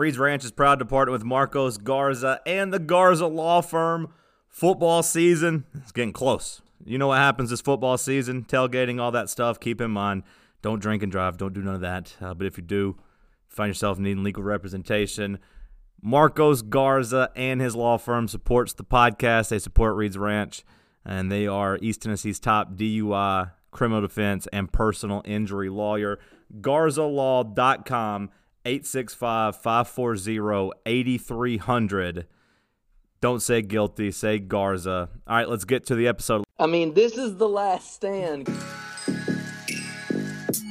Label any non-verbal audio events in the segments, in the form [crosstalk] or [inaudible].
Reed's Ranch is proud to partner with Marcos Garza and the Garza Law Firm. Football season is getting close. You know what happens this football season? Tailgating, all that stuff. Keep in mind, don't drink and drive. Don't do none of that. Uh, but if you do, find yourself needing legal representation. Marcos Garza and his law firm supports the podcast. They support Reed's Ranch, and they are East Tennessee's top DUI, criminal defense, and personal injury lawyer. GarzaLaw.com, 865 540 8300. Don't say guilty, say Garza. All right, let's get to the episode. I mean, this is the last stand.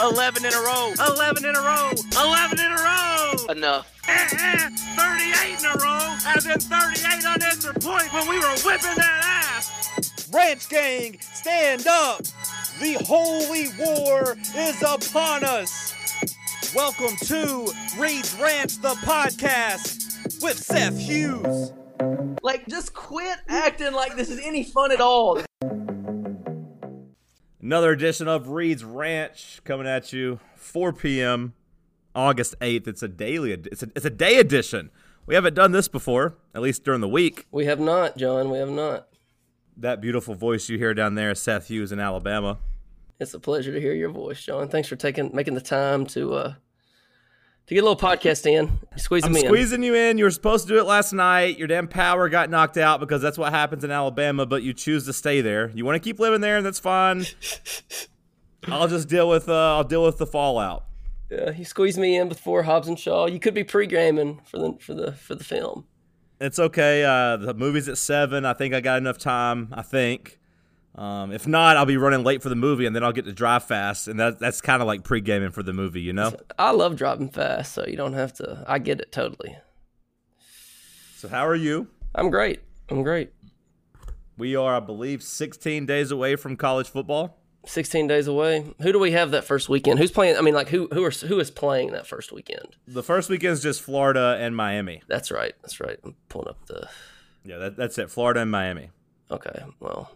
11 in a row. 11 in a row. 11 in a row. Enough. Eh, eh, 38 in a row. As in 38 on unanswered points when we were whipping that ass. Ranch Gang, stand up. The holy war is upon us. Welcome to Reed's Ranch, the podcast with Seth Hughes. Like, just quit acting like this is any fun at all. Another edition of Reed's Ranch coming at you 4 p.m. August 8th. It's a daily it's a, it's a day edition. We haven't done this before, at least during the week. We have not, John. We have not. That beautiful voice you hear down there is Seth Hughes in Alabama. It's a pleasure to hear your voice, John. Thanks for taking making the time to uh to get a little podcast in. Squeezing I'm me squeezing you in. You were supposed to do it last night. Your damn power got knocked out because that's what happens in Alabama, but you choose to stay there. You want to keep living there, and that's fine. [laughs] I'll just deal with uh, I'll deal with the fallout. Yeah, he squeezed me in before Hobbs and Shaw. You could be pre-gaming for the for the for the film. It's okay. Uh, the movie's at seven. I think I got enough time. I think. Um, if not, I'll be running late for the movie, and then I'll get to drive fast, and that that's kind of like pre-gaming for the movie, you know. I love driving fast, so you don't have to. I get it totally. So how are you? I'm great. I'm great. We are, I believe, 16 days away from college football. 16 days away. Who do we have that first weekend? Who's playing? I mean, like who who are who is playing that first weekend? The first weekend is just Florida and Miami. That's right. That's right. I'm pulling up the. Yeah, that, that's it. Florida and Miami. Okay. Well,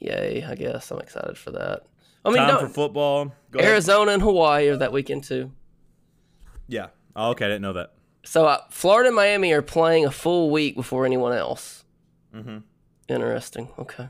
yay! I guess I'm excited for that. I mean, Time no, for football. Go ahead. Arizona and Hawaii are that weekend too. Yeah. Oh, okay, I didn't know that. So uh, Florida and Miami are playing a full week before anyone else. Mm-hmm. Interesting. Okay.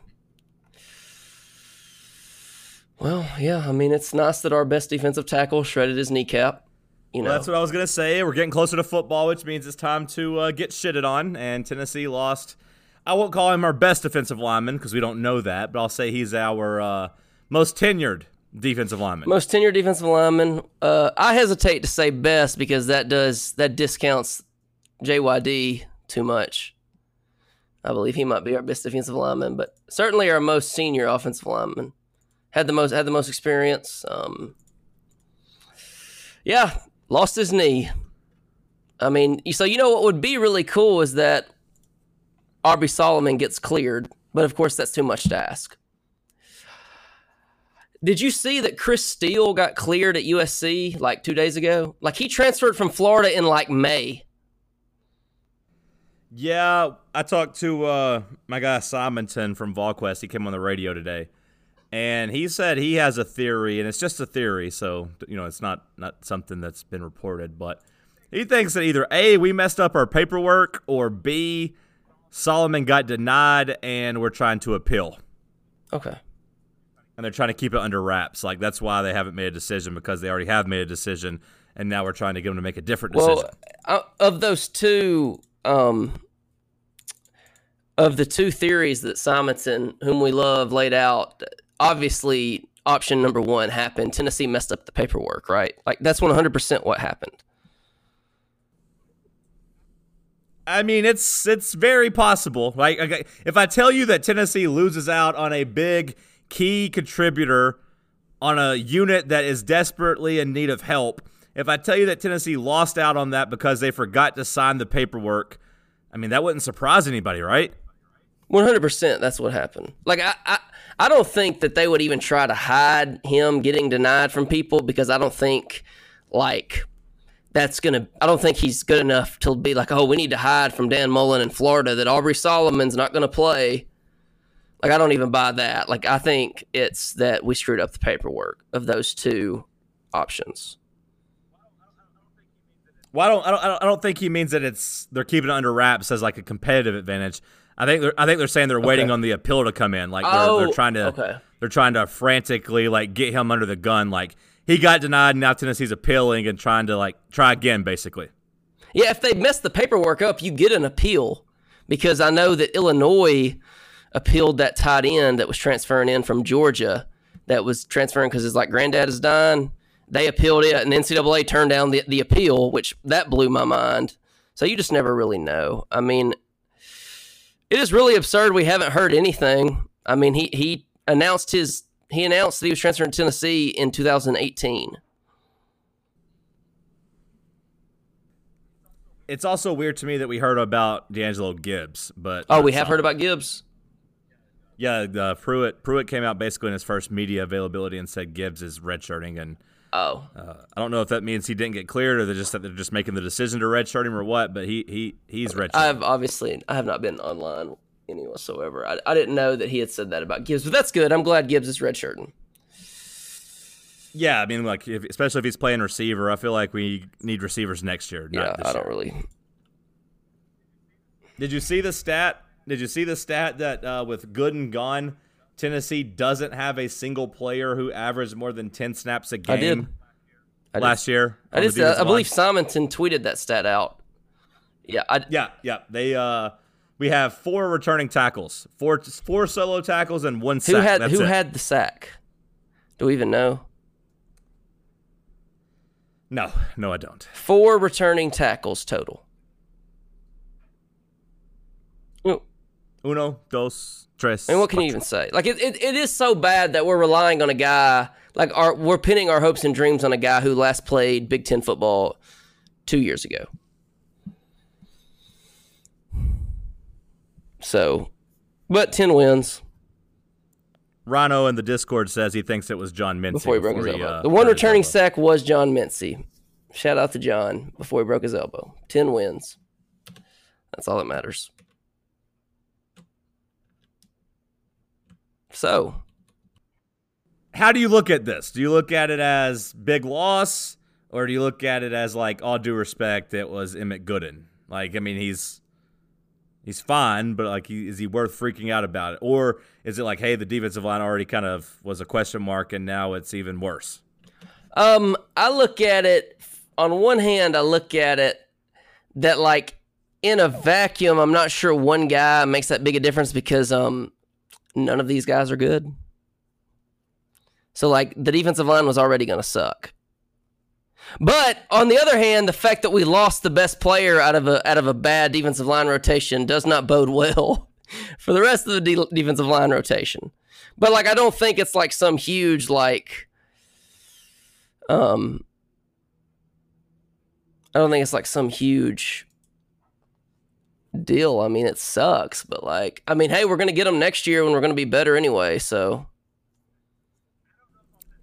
Well, yeah. I mean, it's nice that our best defensive tackle shredded his kneecap. You know, Well, that's what I was gonna say. We're getting closer to football, which means it's time to uh, get shitted on. And Tennessee lost. I won't call him our best defensive lineman because we don't know that, but I'll say he's our uh, most tenured defensive lineman. most tenured defensive lineman. Uh, I hesitate to say best because that does that discounts JYD too much. I believe he might be our best defensive lineman, but certainly our most senior offensive lineman. Had the most had the most experience. Um, yeah, lost his knee. I mean, so you know what would be really cool is that Aubrey Solomon gets cleared, but of course that's too much to ask. Did you see that Chris Steele got cleared at USC like two days ago? Like he transferred from Florida in like May. Yeah, I talked to uh, my guy Simonton from VolQuest. He came on the radio today, and he said he has a theory, and it's just a theory, so you know it's not not something that's been reported. But he thinks that either a we messed up our paperwork, or b Solomon got denied, and we're trying to appeal, Okay. and they're trying to keep it under wraps. Like that's why they haven't made a decision because they already have made a decision, and now we're trying to get them to make a different decision. Well, uh, of those two, um, of the two theories that Simonson, whom we love, laid out, obviously option number one happened. Tennessee messed up the paperwork, right? Like that's one hundred percent what happened. I mean, it's it's very possible. Okay, if I tell you that Tennessee loses out on a big key contributor on a unit that is desperately in need of help, if I tell you that Tennessee lost out on that because they forgot to sign the paperwork, I mean that wouldn't surprise anybody, right? One hundred percent. That's what happened. Like I, I, I don't think that they would even try to hide him getting denied from people because I don't think like that's gonna. I don't think he's good enough to be like, oh, we need to hide from Dan Mullen in Florida that Aubrey Solomon's not gonna play. Like I don't even buy that. Like I think it's that we screwed up the paperwork of those two options. Well, I don't, I don't, I don't think he means that it's they're keeping it under wraps as like a competitive advantage. I think they're, I think they're saying they're waiting Okay. on the appeal to come in. Like they're, Oh, they're trying to, okay. they're trying to frantically like get him under the gun. Like he got denied, and now Tennessee's appealing and trying to like try again, basically. Yeah, if they mess the paperwork up, you get an appeal because I know that Illinois appealed that tight end that was transferring in from Georgia that was transferring because his like granddad is dying. They appealed it, and NCAA turned down the the appeal, which that blew my mind. So you just never really know. I mean, it is really absurd. We haven't heard anything. I mean, he he announced his he announced that he was transferring to Tennessee in 2018. It's also weird to me that we heard about D'Angelo Gibbs, but Oh, we have heard about Gibbs. Yeah, the Pruitt Pruitt came out basically in his first media availability and said Gibbs is redshirting, and Oh, uh, I don't know if that means he didn't get cleared or they're just that they're just making the decision to redshirt him or what. But he he he's redshirting. I've obviously I have not been online any whatsoever. I, I didn't know that he had said that about Gibbs, but that's good. I'm glad Gibbs is redshirting. Yeah, I mean, like, if, especially if he's playing receiver, I feel like we need receivers next year. Not Yeah, I don't year. really. Did you see the stat? Did you see the stat that uh, with and gone, Tennessee doesn't have a single player who averaged more than ten snaps a game I did. I did. last year? I did. see I believe? Simonton tweeted that stat out. Yeah, I, Yeah, yeah. They uh, we have four returning tackles, four four solo tackles, and one sack. who had That's who it. had the sack? Do we even know? No, no, I don't. Four returning tackles total. Uno, dos, tres. I mean, what can you even say? Like, it, it, it is so bad that we're relying on a guy. Like, our, we're pinning our hopes and dreams on a guy who last played Big Ten football two years ago. So, but 10 wins Rano in the Discord says he thinks it was John Mincy before he broke his elbow. uh, the one returning sack was John Mincy. Shout out to John before he broke his elbow. 10 wins. That's all that matters. So, How do you look at this? Do you look at it as big loss, or do you look at it as like all due respect, it was Emmit Gooden? Like, I mean, he's he's fine, but like, he, is he worth freaking out about it, or is it like, hey, the defensive line already kind of was a question mark, and now it's even worse? Um, I look at it on one hand, I look at it that like in a vacuum, I'm not sure one guy makes that big a difference because um none of these guys are good. So like the defensive line was already gonna suck. But on the other hand, the fact that we lost the best player out of a out of a bad defensive line rotation does not bode well [laughs] for the rest of the de- defensive line rotation. But like I don't think it's like some huge like um I don't think it's like some huge deal. I mean, it sucks, but like, I mean, hey, we're gonna get them next year when we're gonna be better anyway. So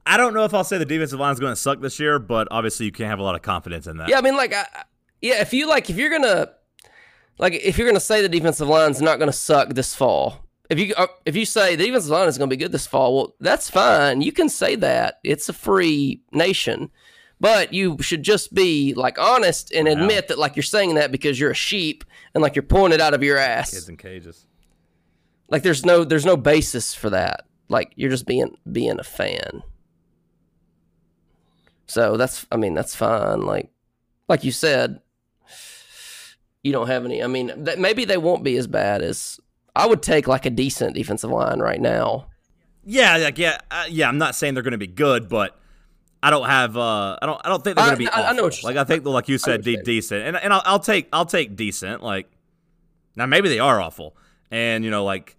I don't know if I'll say the defensive line is going to suck this year, but obviously you can't have a lot of confidence in that. yeah, I mean, like, I, yeah, if you like, if you're gonna like, if you're gonna say the defensive line's not gonna suck this fall, if you uh, if you say the defensive line is gonna be good this fall, well, that's fine. You can say that. It's a free nation. But you should just be like honest and admit that like you're saying that because you're a sheep and like you're pulling it out of your ass. Kids in cages. like there's no there's no basis for that like you're just being being a fan so that's i mean that's fine like like you said you don't have any i mean that maybe they won't be as bad as i would take like a decent defensive line right now Yeah, like yeah, uh, yeah. I'm not saying they're going to be good, but I don't have. Uh, I don't. I don't think they're going to be. I- I know awful. what you're like. I think, like you said, de- decent, and and I'll, I'll take. I'll take decent. Like now, maybe they are awful, and you know, like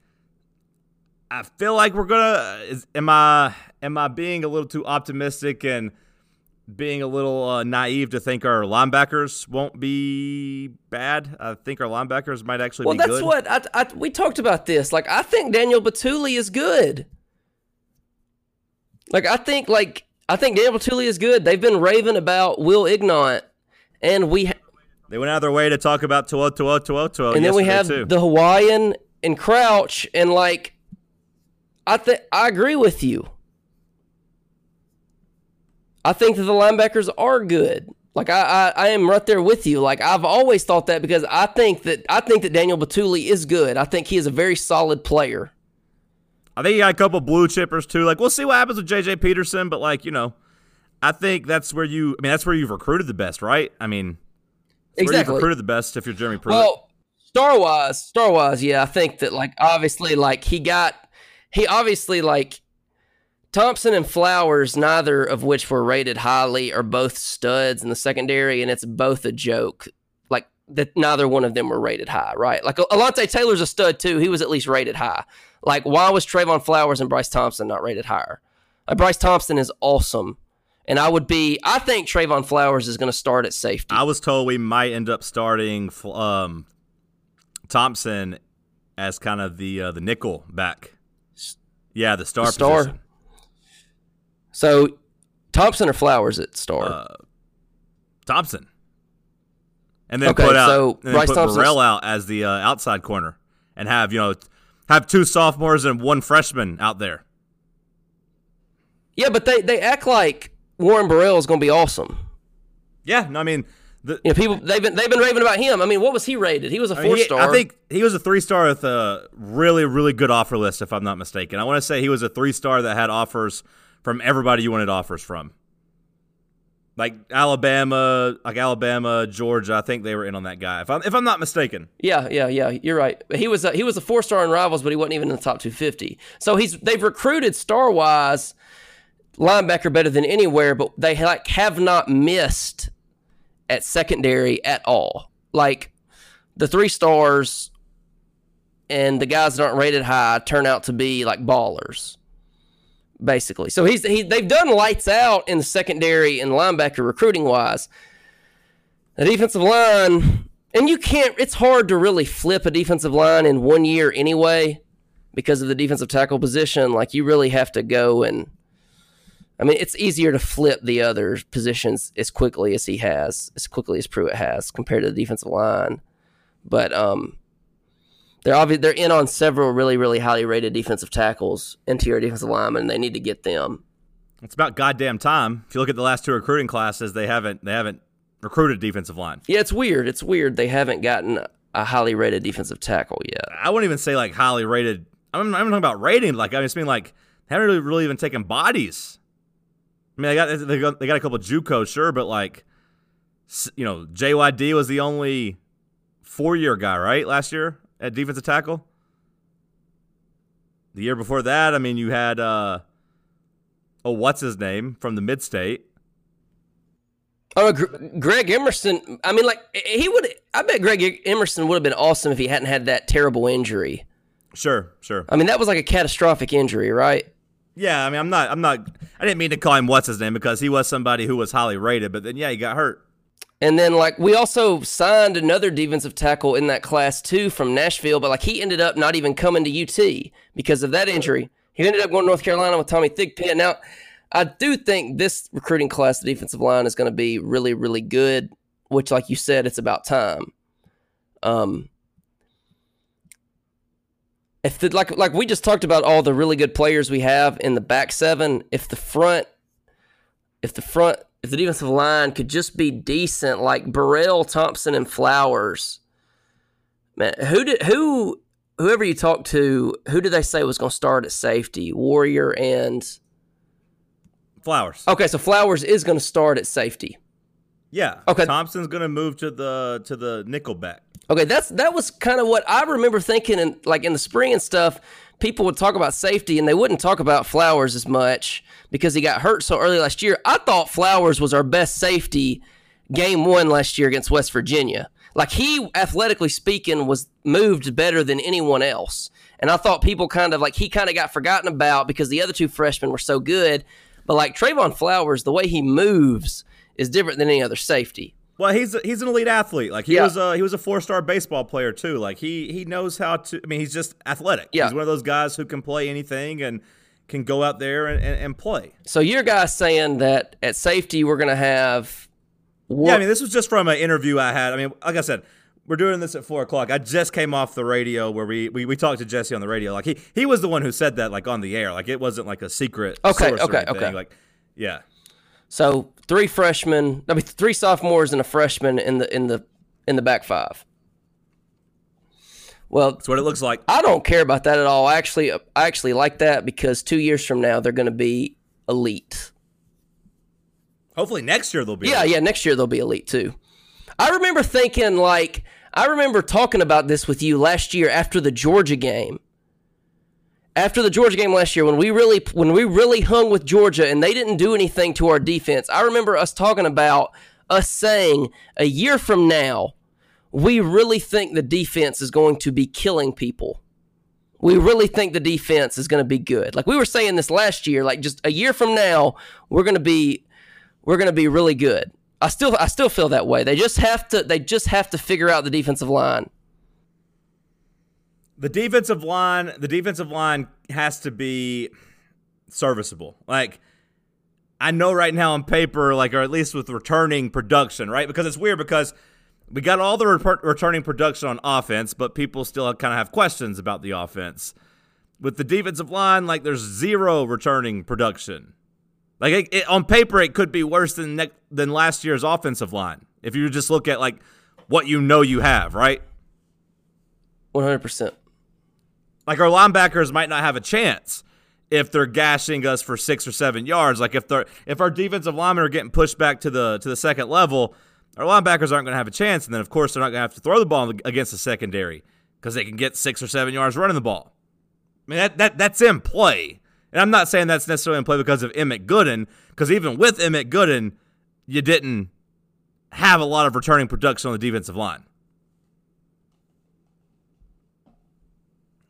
I feel like we're gonna. Is, am I? Am I being a little too optimistic and being a little uh, naive to think our linebackers won't be bad. I think our linebackers might actually Well, be that's what I, I we talked about this. Like I think Daniel Bituli is good. Like I think like I think Daniel Bituli is good. They've been raving about Will Ignont, and we ha- They went out of their way to talk about Tuo Tuo Tuo Tuo. and then we have too. the Hawaiian and Crouch, and like I think I agree with you. I think that the linebackers are good. Like I, I, I am right there with you. Like I've always thought that because I think that I think that Daniel Bituli is good. I think he is a very solid player. I think he got a couple blue chippers too. Like we'll see what happens with JJ Peterson, but like you know, I think that's where you. I mean, that's where you've recruited the best, right? I mean, that's where you've Exactly. recruited the best if you're Jeremy Pruitt. Well, star wise, star wise, yeah, I think that like obviously like he got he obviously like Thompson and Flowers, neither of which were rated highly, are both studs in the secondary, and it's both a joke. Like that, neither one of them were rated high, right? Like Alontae Taylor's a stud too. He was at least rated high. Like why was Trevon Flowers and Bryce Thompson not rated higher? Like Bryce Thompson is awesome, and I would be. I think Trevon Flowers is going to start at safety. I was told we might end up starting um, Thompson as kind of the uh, the nickel back. Yeah, the star, The star? position. So Thompson or Flowers at star? Uh, Thompson. And then Okay, put out so and Bryce put Thompson's- Burrell out as the uh, outside corner and have you know have two sophomores and one freshman out there. yeah, but they, they act like Warren Burrell is going to be awesome. Yeah, no, I mean the, You know, people they've been they've been raving about him. I mean, what was he rated? He was a I mean, four he- star. I think he was a three star with a really, really good offer list, if I'm not mistaken. I want to say he was a three star that had offers from everybody you wanted offers from. Like Alabama, like Alabama, Georgia, I think they were in on that guy. If I'm if I'm not mistaken. Yeah, yeah, yeah. You're right. He was a, he was a four star in rivals, but he wasn't even in the top 250. So he's they've recruited star wise linebacker better than anywhere, but they like have not missed at secondary at all. Like the three stars and the guys that aren't rated high turn out to be like ballers. Basically, so he's he, they've done lights out in the secondary and linebacker recruiting wise. The defensive line, and you can't, it's hard to really flip a defensive line in one year anyway because of the defensive tackle position. Like, you really have to go and, I mean, it's easier to flip the other positions as quickly as he has, as quickly as Pruitt has compared to the defensive line. But, um, they're obvious, they're in on several really, really highly rated defensive tackles, interior defensive linemen, and they need to get them. It's about goddamn time. If you look at the last two recruiting classes, they haven't they haven't recruited defensive line. Yeah, it's weird. It's weird. They haven't gotten a highly rated defensive tackle yet. I wouldn't even say like highly rated. I'm, I'm talking about rating. Like I just mean like they haven't really, really even taken bodies. I mean, they got they got, they got a couple of JUCOs, sure, but like, you know, JYD was the only four year guy, right? Last year at defensive tackle. The year before that, I mean, you had uh, oh, what's his name from the mid state? Oh, Gr- Greg Emerson. I mean, like he would. I bet Greg Emerson would have been awesome if he hadn't had that terrible injury. Sure, sure. I mean, that was like a catastrophic injury, right? Yeah, I mean, I'm not, I'm not, I didn't mean to call him what's his name because he was somebody who was highly rated, but then yeah, he got hurt. And then like we also signed another defensive tackle in that class too from Nashville, but like he ended up not even coming to UT because of that injury. He ended up going to North Carolina with Tommy Thigpen. Now, I do think this recruiting class, the defensive line, is going to be really, really good. Which, like you said, it's about time. Um, if the, like like we just talked about all the really good players we have in the back seven, if the front if the front if the defensive line could just be decent like Burrell, Thompson and Flowers. Man, who did who whoever you talk to, who did they say was going to start at safety? Warrior and Flowers. Okay, so Flowers is going to start at safety. Yeah. Okay. Thompson's gonna move to the to the nickel back. Okay, that's that was kind of what I remember thinking in like in the spring and stuff. People would talk about safety and they wouldn't talk about Flowers as much because he got hurt so early last year. I thought Flowers was our best safety game one last year against West Virginia. Like he, athletically speaking, was moved better than anyone else. And I thought people kind of like he kind of got forgotten about because the other two freshmen were so good. But like Trevon Flowers, the way he moves is different than any other safety. Well, he's a, he's an elite athlete. Like he Yeah. was a he was a four star baseball player too. Like he he knows how to. I mean, he's just athletic. Yeah. he's one of those guys who can play anything and can go out there and, and, and play. So your guy's saying that at safety we're gonna have one, Yeah, I mean, this was just from an interview I had. I mean, like I said, we're doing this at four o'clock. I just came off the radio where we, we, we talked to Jesse on the radio. Like he he was the one who said that like on the air. Like it wasn't like a secret. Okay, source okay, okay. Like, yeah. So three freshmen, I mean three sophomores and a freshman in the in the in the back five. Well, That's what it looks like. I don't care about that at all. I actually I actually like that because two years from now they're going to be elite. Hopefully next year they'll be. Yeah, yeah. Next year they'll be elite too. I remember thinking like I remember talking about this with you last year after the Georgia game. After the Georgia game last year, when we really when we really hung with Georgia and they didn't do anything to our defense, I remember us talking about us saying a year from now, we really think the defense is going to be killing people. We really think the defense is going to be good. Like we were saying this last year, like just a year from now, we're going to be we're going to be really good. I still I still feel that way. They just have to they just have to figure out the defensive line. The defensive line, the defensive line has to be serviceable. Like I know right now on paper, like or at least with returning production, right? Because it's weird because we got all the reper- returning production on offense, but people still kind of have questions about the offense. With the defensive line, like there's zero returning production. Like it, it, on paper, it could be worse than ne- than last year's offensive line if you just look at like what you know you have, right? One hundred percent. Like our linebackers might not have a chance if they're gashing us for six or seven yards. Like if they're if our defensive linemen are getting pushed back to the to the second level, our linebackers aren't going to have a chance. And then of course they're not going to have to throw the ball against the secondary because they can get six or seven yards running the ball. I mean that that that's in play, and I'm not saying that's necessarily in play because of Emmit Gooden, because even with Emmit Gooden, you didn't have a lot of returning production on the defensive line.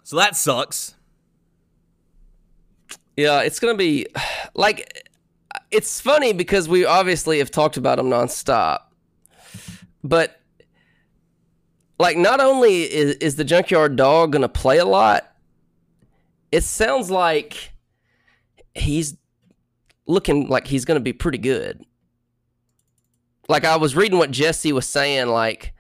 So that sucks. Yeah, it's gonna be like it's funny because we obviously have talked about him nonstop, but like not only is, is the junkyard dog gonna play a lot, it sounds like he's looking like he's gonna be pretty good. Like I was reading what Jesse was saying, like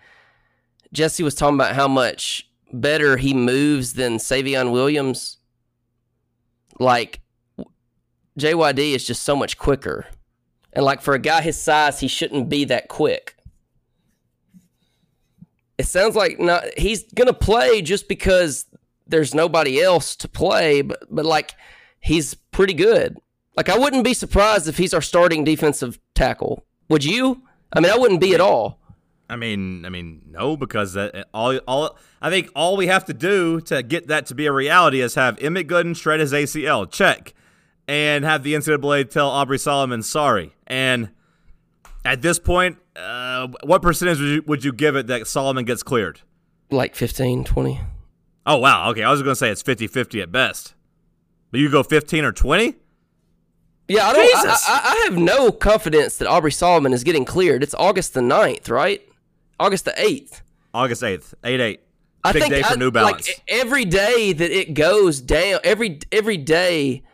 Jesse was talking about how much better he moves than Savion Williams. Like JYD is just so much quicker. And like for a guy his size, he shouldn't be that quick. It sounds like not he's gonna play just because there's nobody else to play, but but like he's pretty good. Like I wouldn't be surprised if he's our starting defensive tackle. Would you? I mean, I wouldn't be at all. I mean, I mean, no, because that all, all I think all we have to do to get that to be a reality is have Emmit Gooden shred his ACL, check, and have the NCAA tell Aubrey Solomon sorry. And at this point, uh, what percentage would you, would you give it that Solomon gets cleared? Like 15, 20. Oh wow, okay, I was going to say it's 50-50 at best, but you go fifteen or twenty. Yeah, I don't. I, I, I have no confidence that Aubrey Solomon is getting cleared. It's August the 9th, right? August the 8th. August eighth, eight eight. I Big think day for I- New Balance. Like every day that it goes down, every every day,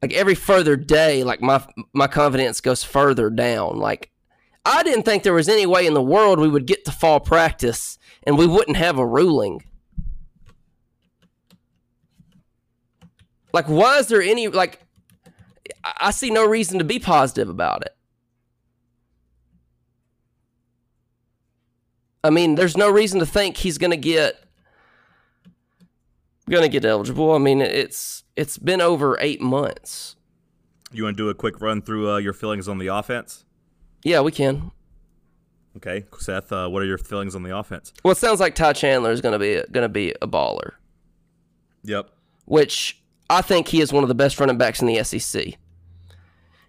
like every further day, like my my confidence goes further down. Like I didn't think there was any way in the world we would get to fall practice and we wouldn't have a ruling. Like, why is there any like? I see no reason to be positive about it. I mean, there's no reason to think he's gonna get gonna get eligible. I mean, it's it's been over eight months. you want to do a quick run through uh, your feelings on the offense? Yeah, we can. Okay, Seth, uh, what are your feelings on the offense? Well, it sounds like Ty Chandler is gonna be gonna be a baller, Yep. which I think he is one of the best running backs in the SEC.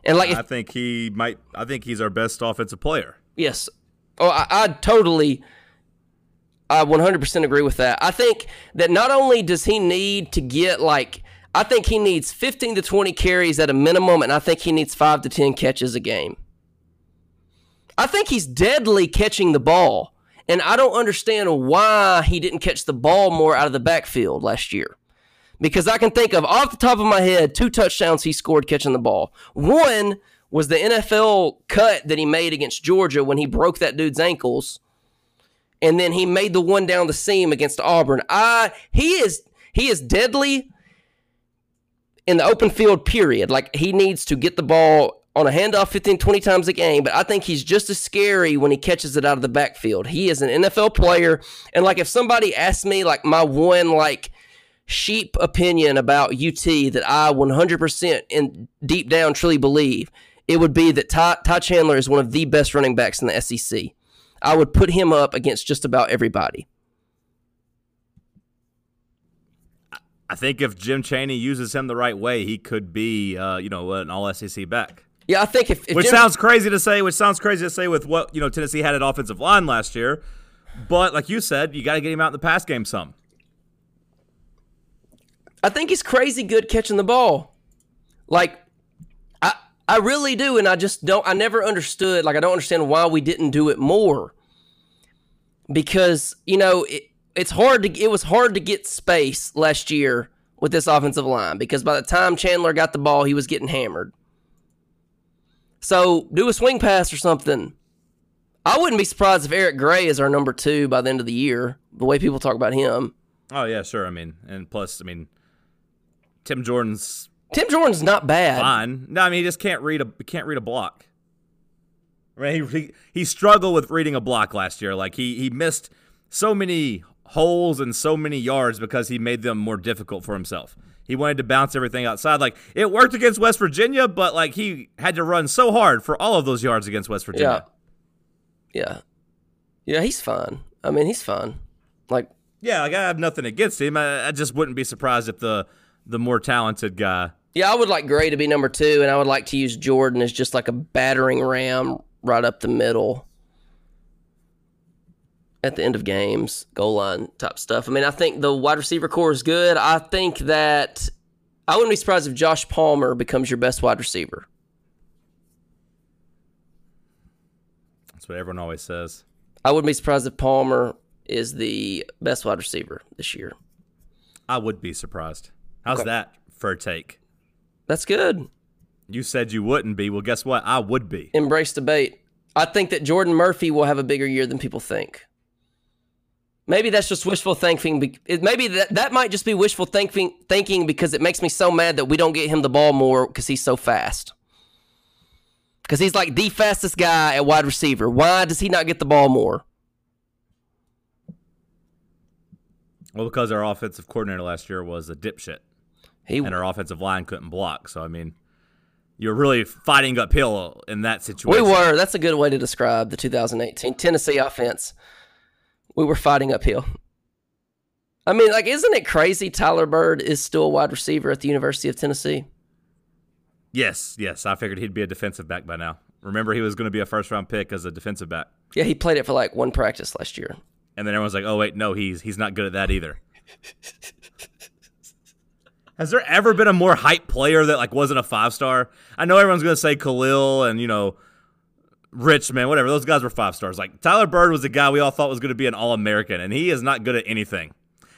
And like, if, I think he might. I think he's our best offensive player. Yes. Oh, I, I totally, I 100% agree with that. I think that not only does he need to get like, I think he needs 15 to 20 carries at a minimum, and I think he needs 5 to 10 catches a game. I think he's deadly catching the ball, and I don't understand why he didn't catch the ball more out of the backfield last year. Because I can think of, off the top of my head, two touchdowns he scored catching the ball. One was the NFL cut that he made against Georgia when he broke that dude's ankles. And then he made the one down the seam against Auburn. I he is he is deadly in the open field period. Like he needs to get the ball on a handoff 15, 20 times a game, but I think he's just as scary when he catches it out of the backfield. He is an NFL player. And like if somebody asked me like my one like sheep opinion about UT that I 100% in deep down truly believe, it would be that Ty, Ty Chandler is one of the best running backs in the SEC. I would put him up against just about everybody. I think if Jim Chaney uses him the right way, he could be, uh, you know, an All SEC back. Yeah, I think if, if which Jim, sounds crazy to say, which sounds crazy to say with what you know Tennessee had at offensive line last year, but like you said, you got to get him out in the pass game some. I think he's crazy good catching the ball. Like I really do and I just don't I never understood like I don't understand why we didn't do it more. Because, you know, it, it's hard to it was hard to get space last year with this offensive line because by the time Chandler got the ball, he was getting hammered. So, do a swing pass or something. I wouldn't be surprised if Eric Gray is our number 2 by the end of the year, the way people talk about him. Oh yeah, sure. I mean, and plus, I mean, Tim Jordan's Tim Jordan's not bad. fine. No, I mean he just can't read a can't read a block. I mean, he, he he struggled with reading a block last year. Like he he missed so many holes and so many yards because he made them more difficult for himself. He wanted to bounce everything outside. Like it worked against West Virginia, but like he had to run so hard for all of those yards against West Virginia. Yeah. Yeah, Yeah, he's fine. I mean, he's fine. Like, Yeah, like I have nothing against him. I, I just wouldn't be surprised if the the more talented guy. Yeah, I would like Gray to be number two, and I would like to use Jordan as just like a battering ram right up the middle at the end of games, goal line type stuff. I mean, I think the wide receiver core is good. I think that I wouldn't be surprised if Josh Palmer becomes your best wide receiver. That's what everyone always says. I wouldn't be surprised if Palmer is the best wide receiver this year. I would be surprised. How's Okay. that for a take? That's good. You said you wouldn't be. Well, guess what? I would be. embrace debate. I think that Jordan Murphy will have a bigger year than people think. Maybe that's just wishful thinking. Maybe that, that might just be wishful thinking, thinking because it makes me so mad that we don't get him the ball more because he's so fast. Because he's like the fastest guy at wide receiver. Why does he not get the ball more? Well, because our offensive coordinator last year was a dipshit, He and our offensive line couldn't block. So I mean, you're really fighting uphill in that situation. we were. That's a good way to describe the 2018 Tennessee offense. We were fighting uphill. I mean, like, isn't it crazy? Tyler Byrd is still a wide receiver at the University of Tennessee. Yes, yes. I figured he'd be a defensive back by now. Remember, he was going to be a first round pick as a defensive back, Yeah, he played it for like one practice last year. and then everyone's like, "Oh wait, no, he's he's not good at that either." [laughs] Has there ever been a more hype player that like wasn't a five star? I know everyone's to say Khalil and you know Richmond, whatever. Those guys were five stars. Like Tyler Byrd was a guy we all thought was to be an All American, and he is not good at anything.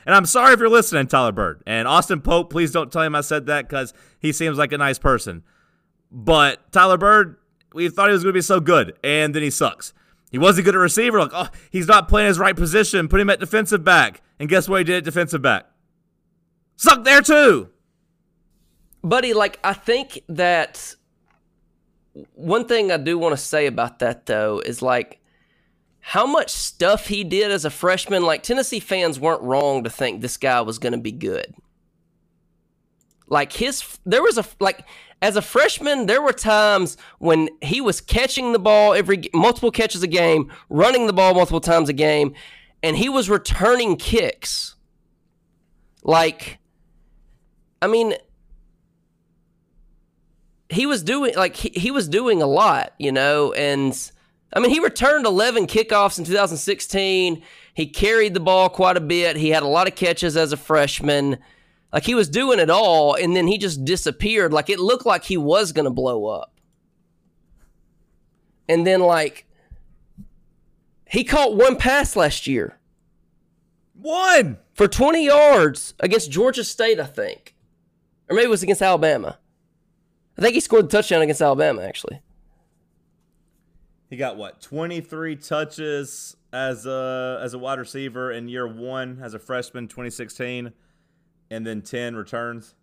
And I'm sorry if you're listening, Tyler Byrd. And Austin Pope, please don't tell him I said that because he seems like a nice person. But Tyler Byrd, we thought he was to be so good, and then he sucks. He wasn't good at receiver. Like, oh, he's not playing his right position. Put him at defensive back. And guess what he did at defensive back? Sucked there too. Buddy, like, I think that one thing I do want to say about that, though, is like how much stuff he did as a freshman. Like, Tennessee fans weren't wrong to think this guy was going to be good. Like, his, there was a, like, as a freshman, there were times when he was catching the ball every, multiple catches a game, running the ball multiple times a game, and he was returning kicks. Like, I mean, he was doing like he, he was doing a lot, you know, and I mean he returned 11 kickoffs in 2016. He carried the ball quite a bit. He had a lot of catches as a freshman. Like he was doing it all, and then he just disappeared. Like it looked like he was gonna blow up. And then like he caught one pass last year One. for 20 yards against Georgia State, I think. Or maybe it was against Alabama. I think he scored the touchdown against Alabama, actually. He got what? 23 touches as a as a wide receiver in year 1 as a freshman 2016 and then 10 returns.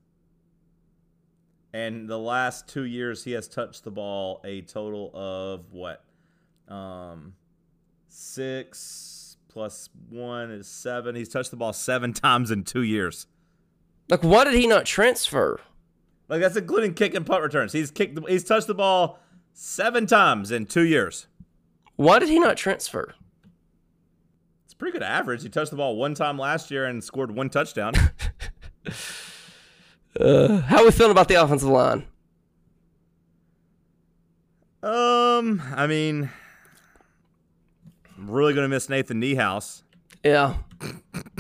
And the last 2 years he has touched the ball a total of what? Um 6 plus 1 is 7. He's touched the ball 7 [laughs] times in 2 years. Like, why did he not transfer? Like that's including kick and punt returns. He's kicked the, he's touched the ball 7 times in 2 years. Why did he not transfer? It's a pretty good average. He touched the ball one time last year and scored one touchdown. [laughs] How are we feeling about the offensive line? um, I mean, I'm really gonna miss Nathan Niehaus. Yeah. [laughs]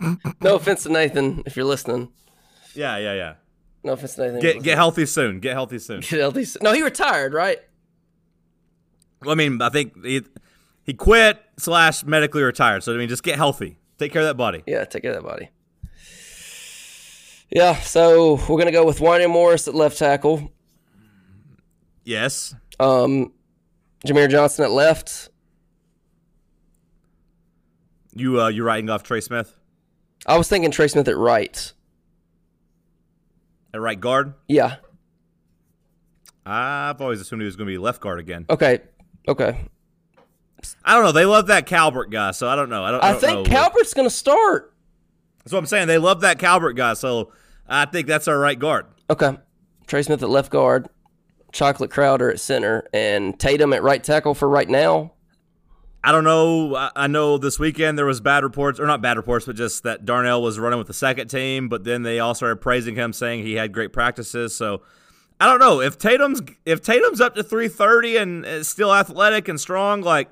[laughs] no offense to Nathan, if you're listening. Yeah, yeah, yeah. No offense to Nathan. Get get healthy soon. Get healthy soon. Get healthy. Soon. No, he retired, right? Well, I mean, I think he he quit slash medically retired. So I mean, just get healthy. Take care of that body. Yeah, take care of that body. Yeah, so we're gonna go with Wanya Morris at left tackle. Yes. Um, Jahmir Johnson at left. You uh you writing off Trey Smith I was thinking Trey Smith at right. at right guard? Yeah. I've always assumed he was gonna be left guard again. Okay. Okay. I don't know. They love that Calbert guy, so I don't know. I don't. I, I don't think know. Calbert's gonna start. That's what I'm saying. They love that Calbert guy, so I think that's our right guard. Okay. Trey Smith at left guard, Chocolate Crowder at center, and Tatum at right tackle for right now. I don't know. I, know this weekend there was bad reports, or not bad reports, but just that Darnell was running with the second team. But then they all started praising him, saying he had great practices. So I don't know if Tatum's if Tatum's up to 330 and is still athletic and strong. Like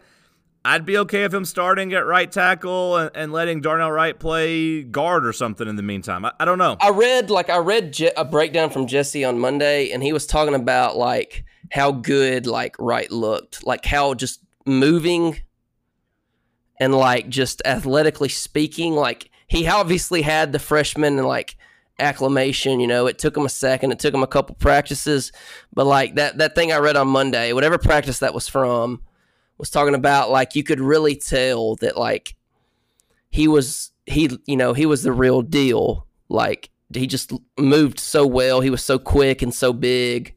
I'd be okay if him starting at right tackle and, and letting Darnell Wright play guard or something in the meantime. I, I don't know. I read like I read Je- a breakdown from Jesse on Monday, and he was talking about like how good like Wright looked, like how just moving and like just athletically speaking, like he obviously had the freshman and like acclamation. You know, it took him a second, it took him a couple practices, but like that that thing I read on Monday, whatever practice that was from, was talking about like you could really tell that like he was he you know he was the real deal like he just moved so well he was so quick and so big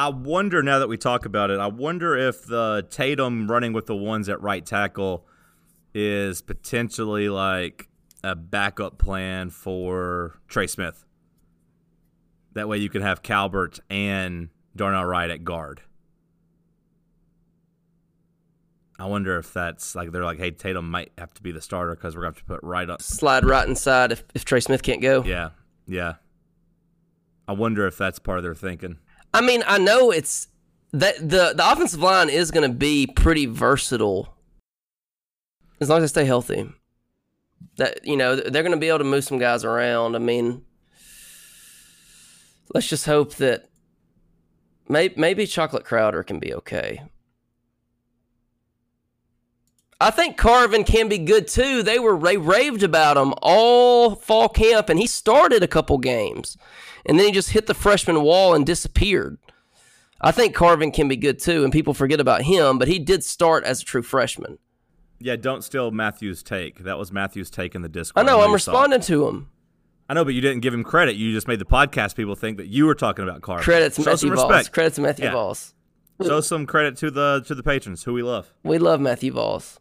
I wonder now that we talk about it, I wonder if the Tatum running with the ones at right tackle is potentially like a backup plan for Trey Smith. That way you could have Calbert and Darnell Wright at guard. I wonder if that's like they're like, hey, Tatum might have to be the starter because we're going to have to put Wright up. slide right inside if, if trey smith can't go Yeah, yeah. I wonder if that's part of their thinking. I mean i know it's that the the offensive line is going to be pretty versatile. As long as they stay healthy. That you know they're going to be able to move some guys around. I mean let's just hope that maybe, maybe chocolate crowder can be okay I think Carvin can be good too. They were they raved about him all fall camp, and he started a couple games, and then he just hit the freshman wall and disappeared. I think Carvin can be good too, and people forget about him, but he did start as a true freshman. Yeah, don't steal Matthew's take. That was Matthew's take in the Discord. I know I'm you saw responding to him. I know, but you didn't give him credit. You just made the podcast people think that you were talking about Carver. Credits Show Matthew Voss. respect. Credit to Matthew Yeah. Voss. Show some credit to the to the patrons who we love. We love Matthew Voss.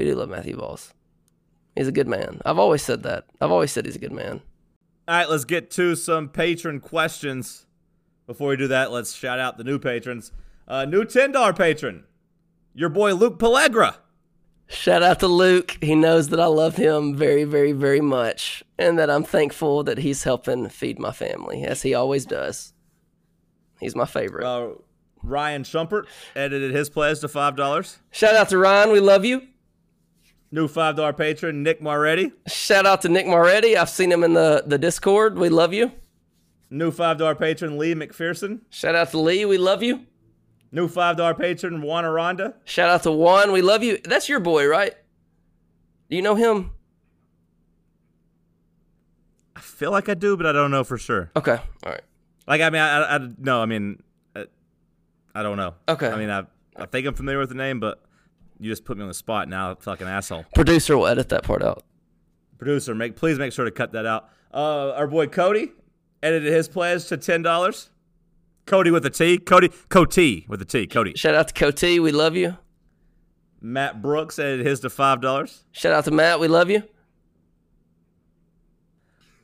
We do love Matthew Voss. He's a good man. I've always said that. I've always said he's a good man. All right, let's get to some patron questions. Before we do that, let's shout out the new patrons. Uh, new ten dollar patron, your boy Luke Pellegra. Shout out to Luke. He knows that I love him very, very, very much, and that I'm thankful that he's helping feed my family, as he always does. He's my favorite. Uh, Ryan Schumpert edited his pledge to five dollars. Shout out to Ryan. We love you. New five dollar patron Nick Moretti. Shout out to Nick Moretti. I've seen him in the, the Discord. We love you. New five dollar patron Lee McPherson. Shout out to Lee. We love you. New five dollar patron Juan Aranda. Shout out to Juan. We love you. That's your boy, right? Do you know him? I feel like I do, but I don't know for sure. Okay. All right. Like I mean, I, I, I no, I mean, I, I don't know. Okay. I mean, I I think I'm familiar with the name, but you just put me on the spot now. I feel like an asshole. Producer will edit that part out. Producer, make please make sure to cut that out. Uh, our boy Cody edited his pledge to ten dollars. Cody with a T. Cody Cody with a T. Cody. Shout out to Coty. We love you. Matt Brooks edited his to five dollars. Shout out to Matt. We love you.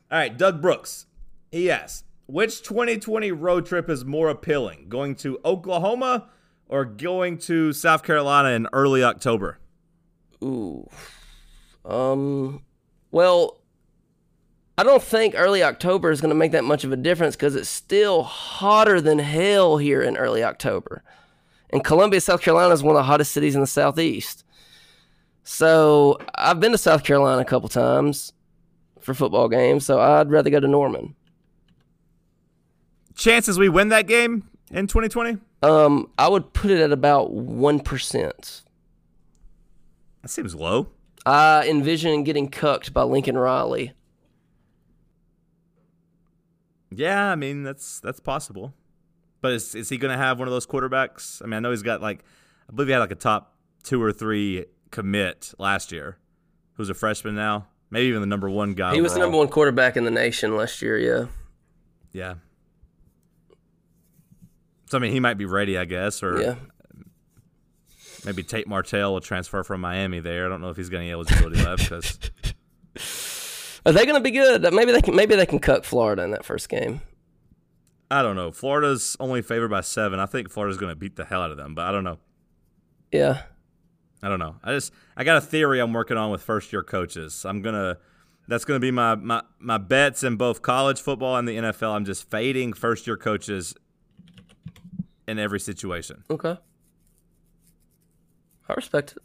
All right, Doug Brooks. He asks, which 2020 road trip is more appealing? Going to Oklahoma or going to South Carolina in early October? Ooh. Um. Well, I don't think early October is going to make that much of a difference because it's still hotter than hell here in early October. And Columbia, South Carolina is one of the hottest cities in the Southeast. So I've been to South Carolina a couple times for football games, so I'd rather go to Norman. Chances we win that game in 2020? Um, I would put it at about 1%. That seems low. I envision getting cucked by Lincoln Riley. Yeah, I mean that's that's possible. But is is he going to have one of those quarterbacks? I mean, I know he's got like I believe he had like a top 2 or 3 commit last year. Who's a freshman now? Maybe even the number 1 guy. He was the number one quarterback in the nation last year, yeah. Yeah. So I mean, he might be ready, I guess, or Yeah. maybe Tate Martell will transfer from Miami there. I don't know if he's got any eligibility left because Are they going to be good? Maybe they can. Maybe they can cut Florida in that first game. I don't know. Florida's only favored by seven. I think Florida's going to beat the hell out of them, but I don't know. Yeah. I don't know. I just I got a theory I'm working on with first year coaches. I'm gonna that's gonna be my my my bets in both college football and the NFL. I'm just fading first year coaches in every situation. Okay. I respect it.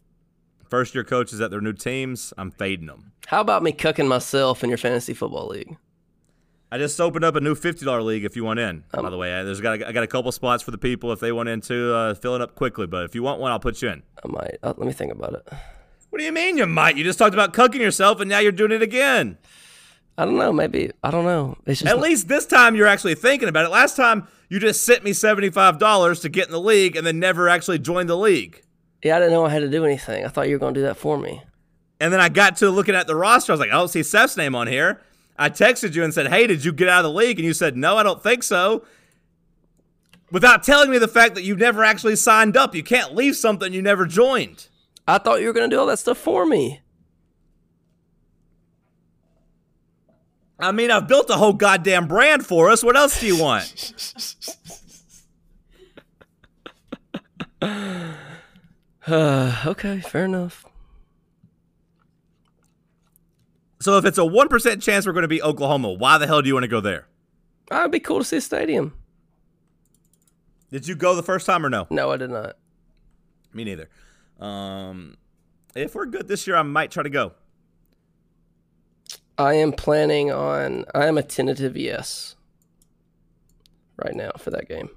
First year coaches at their new teams, I'm fading them. How about me cucking myself in your fantasy football league? I just opened up a new fifty dollar league. If you want in, Um, by the way, I, there's got I got a couple spots for the people if they want into. Uh, fill it up quickly, but if you want one, I'll put you in. I might. Uh, let me think about it. What do you mean you might? You just talked about cucking yourself, and now you're doing it again. I don't know. Maybe I don't know. It's just At least this time you're actually thinking about it. Last time you just sent me seventy five dollars to get in the league, and then never actually joined the league. yeah. I didn't know I had to do anything. I thought you were going to do that for me. And then I got to looking at the roster. I was like, I don't see Seth's name on here. I texted you and said, Hey, did you get out of the league? And you said, No, I don't think so. Without telling me the fact that you never actually signed up. You can't leave something you never joined. I thought you were going to do all that stuff for me. I mean, I've built a whole goddamn brand for us. What else do you want? Uh, [sighs] okay, fair enough. So if it's a 1% chance we're going to be Oklahoma, why the hell do you want to go there? Ah, It'd be cool to see a stadium. Did you go the first time or no? No, I did not. Me neither. Um, if we're good this year, I might try to go. I am planning on. I am a tentative yes. Right now for that game.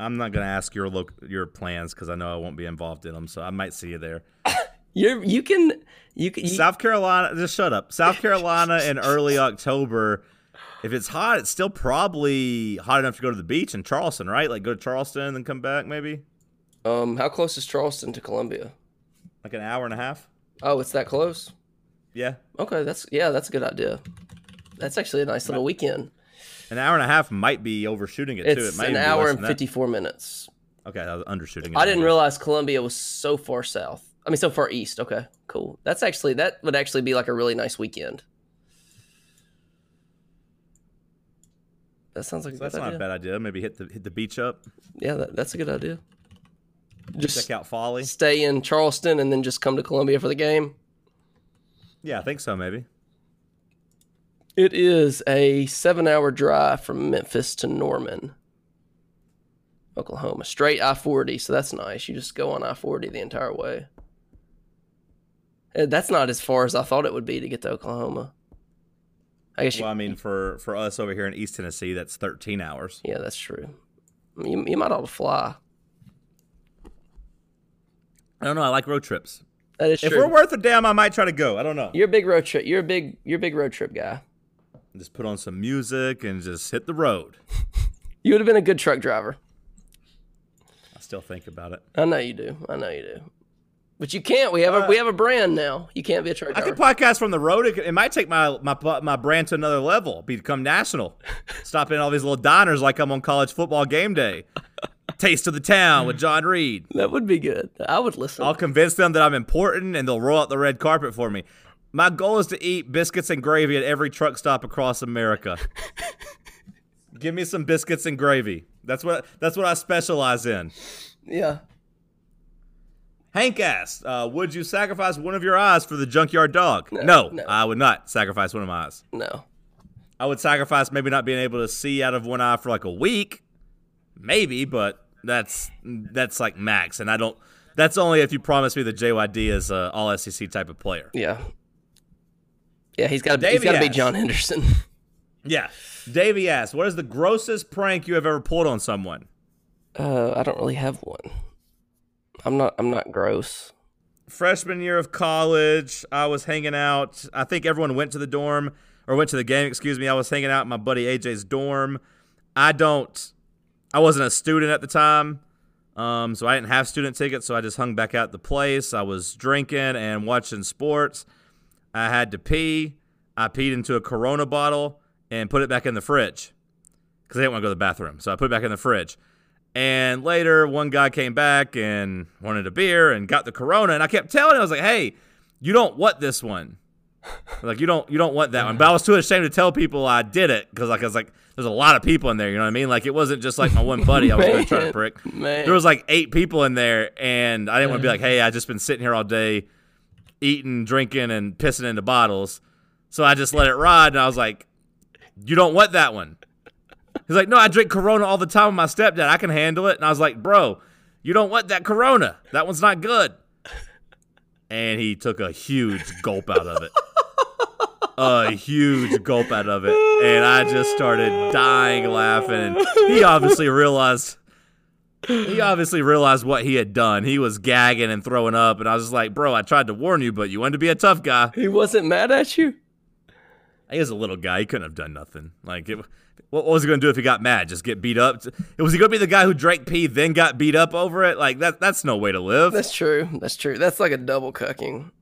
I'm not going to ask your look your plans because I know I won't be involved in them. So I might see you there. [laughs] You're you can you can you, South Carolina, just shut up. South Carolina in early October. If it's hot, it's still probably hot enough to go to the beach in Charleston, right? Like go to Charleston and then come back, maybe um. How close is Charleston to Columbia? like an hour and a half. Oh, it's that close. Yeah, Okay, that's yeah, that's a good idea. That's actually a nice little weekend. an hour and a half might be overshooting it too. It It's might an even be hour less and than that. fifty-four minutes. Okay, I was undershooting it. I didn't realize Columbia was so far south. I mean, so far east. Okay, cool. That's actually that would actually be like a really nice weekend. That sounds like a That's good not idea. a bad idea. Maybe hit the hit the beach up, Yeah, that, that's a good idea. Just check out Folly. stay in Charleston and then just come to Columbia for the game. Yeah, I think so. Maybe. It is a seven-hour drive from Memphis to Norman, Oklahoma, straight I forty. So that's nice. You just go on I forty the entire way. Uh, That's not as far as I thought it would be to get to Oklahoma. I guess you, Well, I mean, for for us over here in East Tennessee, that's 13 hours. yeah, that's true. You, you might ought to fly. I don't know. I like road trips. That is If true. we're worth a damn, I might try to go. I don't know. you're a big road trip. You're a big. You're a big road trip guy. Just put on some music and just hit the road. [laughs] You would have been a good truck driver. I still think about it. I know you do. I know you do. But you can't. We have a we uh, have a brand now. You can't be a truck I driver. could podcast from the road. It, it might take my, my my brand to another level. Become national. [laughs] Stop in all these little diners like I'm on college football game day. Taste of the town with John Reed. that would be good. I would listen. I'll convince them that I'm important and they'll roll out the red carpet for me. My goal is to eat biscuits and gravy at every truck stop across America. Give me some biscuits and gravy. That's what that's what I specialize in. yeah. Hank asked, uh, "Would you sacrifice one of your eyes for the junkyard dog?" No, no. I would not sacrifice one of my eyes. No. I would sacrifice maybe not being able to see out of one eye for like a week, maybe, but that's that's like max, and I don't. That's only if you promise me that JYD is a all SEC type of player. Yeah. Yeah. He's got. to he's got to be. John Henderson. [laughs] Yeah. Davey asks, "What is the grossest prank you have ever pulled on someone?" Uh, I don't really have one. I'm not. I'm not gross. Freshman year of college, I was hanging out. I think everyone went to the dorm or went to the game. Excuse me. I was hanging out in my buddy AJ's dorm. I don't. I wasn't a student at the time, um, so I didn't have student tickets. So I just hung back out at the place. I was drinking and watching sports. I had to pee. I peed into a Corona bottle and put it back in the fridge because I didn't want to go to the bathroom. So I put it back in the fridge. And later, one guy came back and wanted a beer and got the Corona, and I kept telling him, I was like, "Hey, you don't want this one. Like, you don't, you don't want that one." But I mm-hmm. was too ashamed to tell people I did it because, like, I was like, "There's a lot of people in there." You know what I mean? Like, it wasn't just like my one buddy. I was going to try to [laughs] prick. man. There was like eight people in there, and I didn't want to be like, "Hey, I just been sitting here all day, eating, drinking, and pissing into bottles." So I just let it ride, and I was like, "You don't want that one." He's like, no, I drink Corona all the time with my stepdad. I can handle it. And I was like, bro, you don't want that Corona. That one's not good. And he took a huge gulp out of it. A huge gulp out of it. And I just started dying laughing. And he obviously realized he obviously realized what he had done. He was gagging and throwing up. And I was just like, bro, I tried to warn you, but you wanted to be a tough guy. He wasn't mad at you. He was a little guy. He couldn't have done nothing. Like, it, what, was he going to do if he got mad? Just get beat up? Was he going to be the guy who drank pee then got beat up over it? Like that? That's no way to live. That's true. That's true. That's like a double cucking.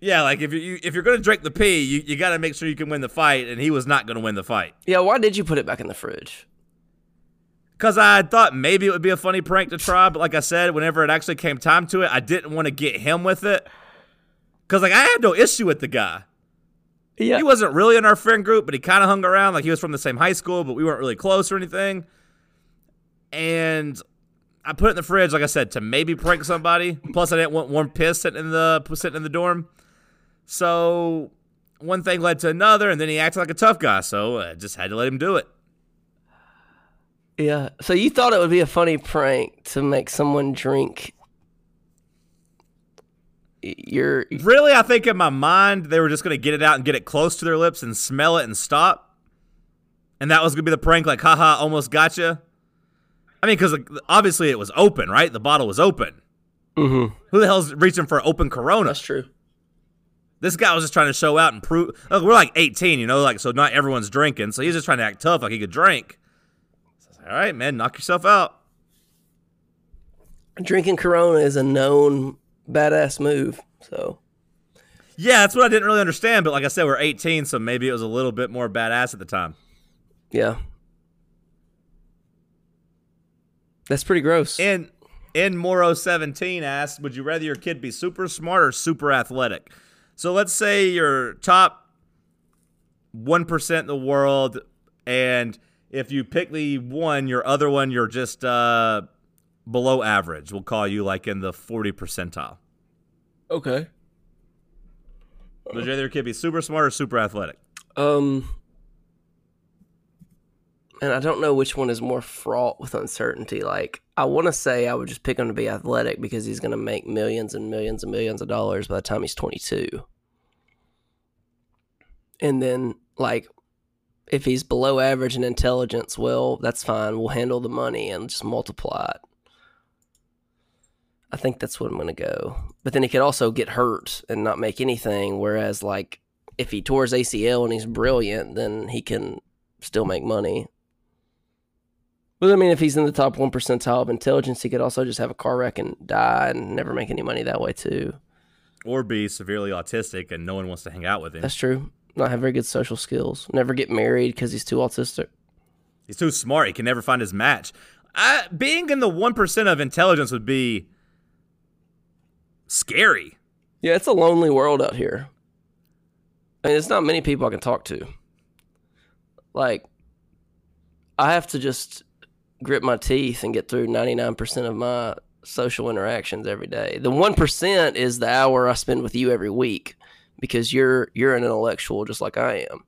Yeah, like if you if you're going to drink the pee, you, you got to make sure you can win the fight, and he was not going to win the fight. Yeah. Why did you put it back in the fridge? Cause I thought maybe it would be a funny prank to try, but like I said, whenever it actually came time to it, I didn't want to get him with it. Cause like I had no issue with the guy. Yeah. He wasn't really in our friend group, but he kind of hung around. Like he was from the same high school, but we weren't really close or anything. And I put it in the fridge, like I said, to maybe prank somebody. Plus, I didn't want warm piss sitting in the sitting in the dorm. So one thing led to another, and then he acted like a tough guy. So I just had to let him do it. Yeah. So you thought it would be a funny prank to make someone drink your Really, I think in my mind they were just gonna get it out and get it close to their lips and smell it and stop. And that was gonna be the prank, like, haha, almost gotcha. I mean, because obviously it was open, right? The bottle was open. Mhm. Who the hell's reaching for an open Corona? That's true. This guy was just trying to show out and prove. Look, we're like 18, you know, like so not everyone's drinking, so he's just trying to act tough, like he could drink. So All right, man, knock yourself out. Drinking Corona is a known badass move. So Yeah, that's what I didn't really understand, but like I said, we're 18, so maybe it was a little bit more badass at the time. yeah. That's pretty gross. In in Moro 17 asks, would you rather your kid be super smart or super athletic? So let's say you're top 1% in the world, and if you pick the one, your other one, you're just uh, below average. We'll call you like in the 40 percentile. okay. Would your kid be super smart or super athletic? Um and I don't know which one is more fraught with uncertainty. Like, I want to say I would just pick him to be athletic because he's going to make millions and millions and millions of dollars by the time he's 22. And then, like, if he's below average in intelligence, well, that's fine. We'll handle the money and just multiply it. I think that's what I'm going to go. But then he could also get hurt and not make anything. Whereas, like, if he tours ACL and he's brilliant, then he can still make money. But I mean, if he's in the top one percentile of intelligence, he could also just have a car wreck and die and never make any money that way too. Or be severely autistic and no one wants to hang out with him. That's true. Not have very good social skills. Never get married because he's too autistic. He's too smart. He can never find his match. I, being in the 1% of intelligence would be scary. Yeah, it's a lonely world out here. I mean, it's not many people I can talk to. Like, I have to just grit my teeth and get through 99% of my social interactions every day. The 1% is the hour I spend with you every week because you're you're an intellectual just like I am.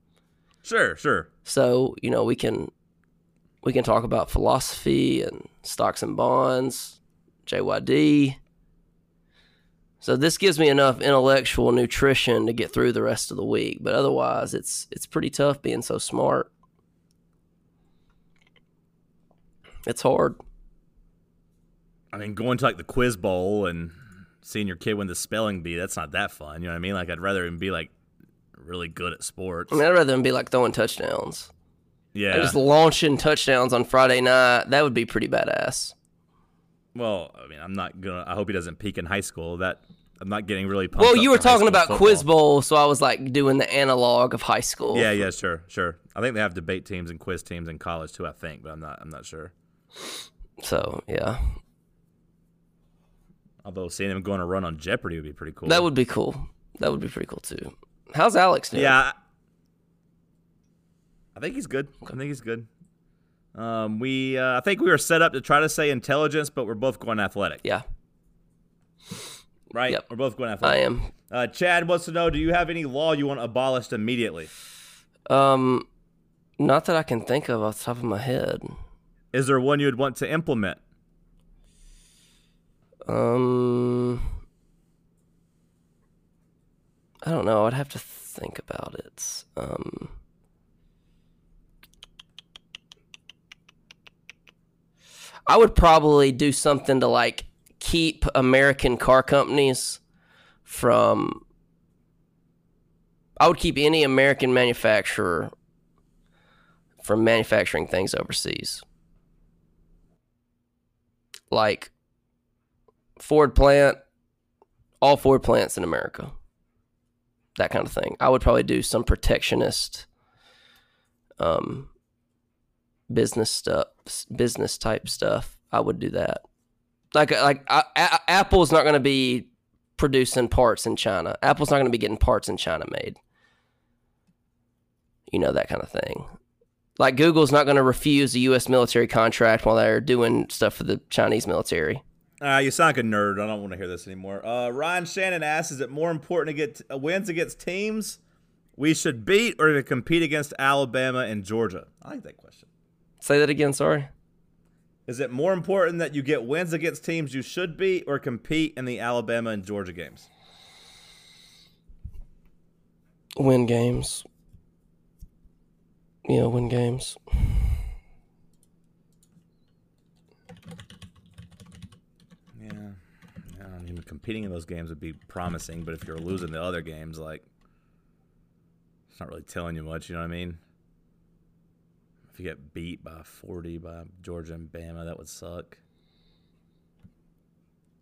Sure, sure. So, you know, we can we can talk about philosophy and stocks and bonds, JYD. So this gives me enough intellectual nutrition to get through the rest of the week, but otherwise it's it's pretty tough being so smart. It's hard. I mean, going to like the quiz bowl and seeing your kid win the spelling bee, that's not that fun. You know what I mean? Like, I'd rather him be like really good at sports. I mean, I'd rather than be like throwing touchdowns. yeah. Just launching touchdowns on Friday night. That would be pretty badass. well, I mean, I'm not going to, I hope he doesn't peak in high school. That, I'm not getting really pumped. Well, you were talking about football. Quiz Bowl, so I was like doing the analog of high school. Yeah, yeah, sure, sure. I think they have debate teams and quiz teams in college too, I think, but I'm not, I'm not sure. So yeah, Although seeing him going to run on Jeopardy would be pretty cool. that would be cool. That would be pretty cool too. How's Alex doing? Yeah. I think he's good. I think he's good. Um, we, uh, I think we were set up to try to say intelligence, but we're both going athletic, Yeah, right? Yep. We're both going athletic. I am. Uh, Chad wants to know: Do you have any law you want abolished immediately? Um, not that I can think of off the top of my head. Is there one you would want to implement? Um, I don't know. I'd have to think about it. Um, I would probably do something to like keep American car companies from. I would keep any American manufacturer from manufacturing things overseas. Like Ford plant, all Ford plants in America. That kind of thing. I would probably do some protectionist um business stuff, business type stuff. I would do that. Like like I, A- Apple's not going to be producing parts in China. Apple's not going to be getting parts in China made. You know that kind of thing. Like Google's not going to refuse a U.S. military contract while they're doing stuff for the Chinese military. Uh, you sound like a nerd. I don't want to hear this anymore. Uh, Ryan Shannon asks: Is it more important to get uh, wins against teams we should beat, or to compete against Alabama and Georgia? I like that question. Say that again. Sorry. Is it more important that you get wins against teams you should beat, or compete in the Alabama and Georgia games? Win games. Yeah, win games. Yeah, I don't even competing in those games would be promising, but if you're losing the other games, like it's not really telling you much. You know what I mean? If you get beat by 40 by Georgia and Bama, that would suck.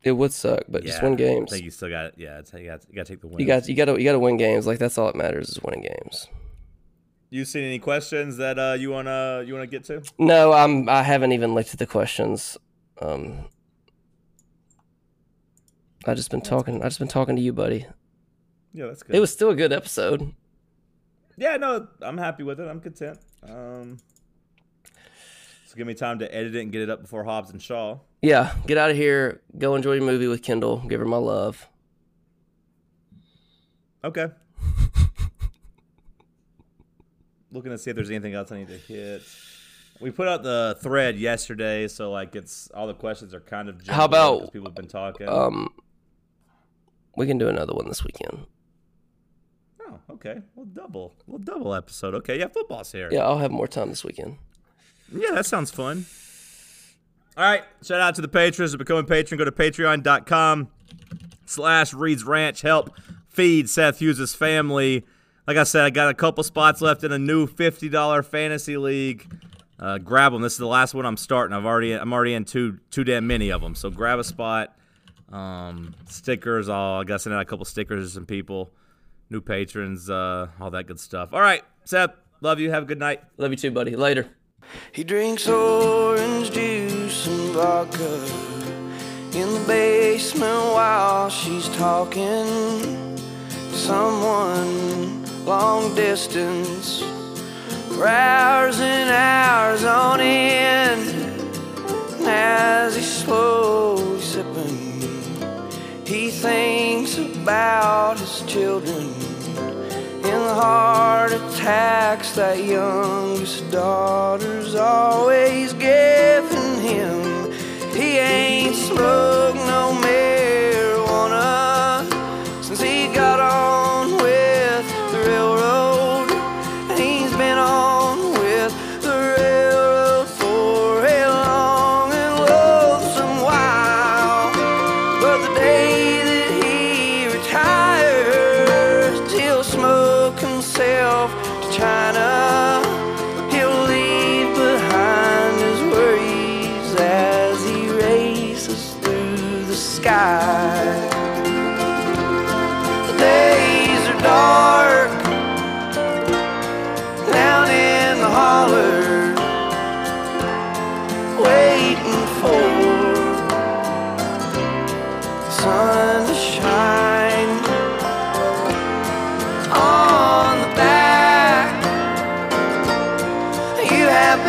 It would suck, but just win games. I think you still got yeah. It's, you got you got to take the win. You got you got to you got to win games. Like that's all that matters is winning games. You seen any questions that uh, you wanna you wanna get to? No, I'm I haven't even looked at the questions. Um, I just been talking. I just been talking to you, buddy. Yeah, that's good. It was still a good episode. yeah, no, I'm happy with it. I'm content. Um, so give me time to edit it and get it up before Hobbs and Shaw. Yeah, get out of here. Go enjoy your movie with Kendall. Give her my love. Okay. [laughs] Looking to see if there's anything else I need to hit. We put out the thread yesterday, so like it's all the questions are kind of. How about, people have been talking? Um, we can do another one this weekend. oh, okay. We'll double. We'll double episode. Okay, yeah, football's here. Yeah, I'll have more time this weekend. Yeah, that sounds fun. All right. Shout out to the patrons. To become a patron, go to patreon.com slash Reed's Ranch. Help feed Seth Hughes' family. Like I said, I got a couple spots left in a new $50 fantasy league. Uh, grab them. This is the last one I'm starting. I've already I'm already in too too damn many of them. So grab a spot. Um, stickers. All I got sent out a couple stickers to some people, new patrons, uh, all that good stuff. All right, Seth. Love you. Have a good night. Love you too, buddy. Later. He drinks orange juice and vodka in the basement while she's talking to someone long distance for hours and hours on end. As he's slowly sipping, he thinks about his children and the heart attacks that youngest daughter's always giving him. He ain't smoked no marijuana since he got on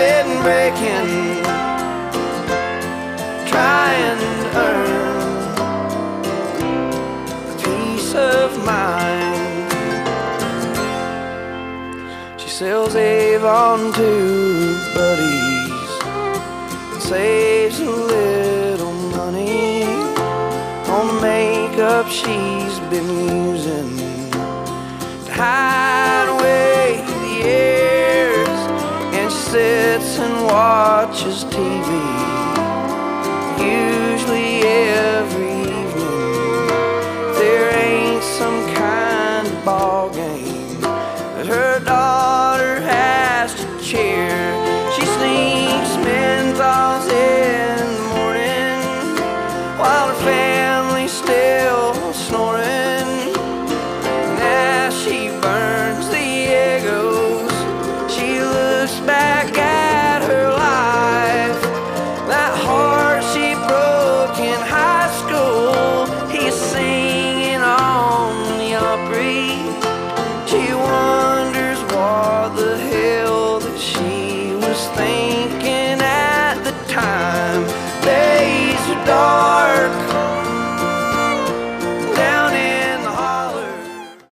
been breaking, trying to earn peace of mind. She sells Avon to buddies, and saves a little money on the makeup she's been using to hide away sits and watches TV, usually every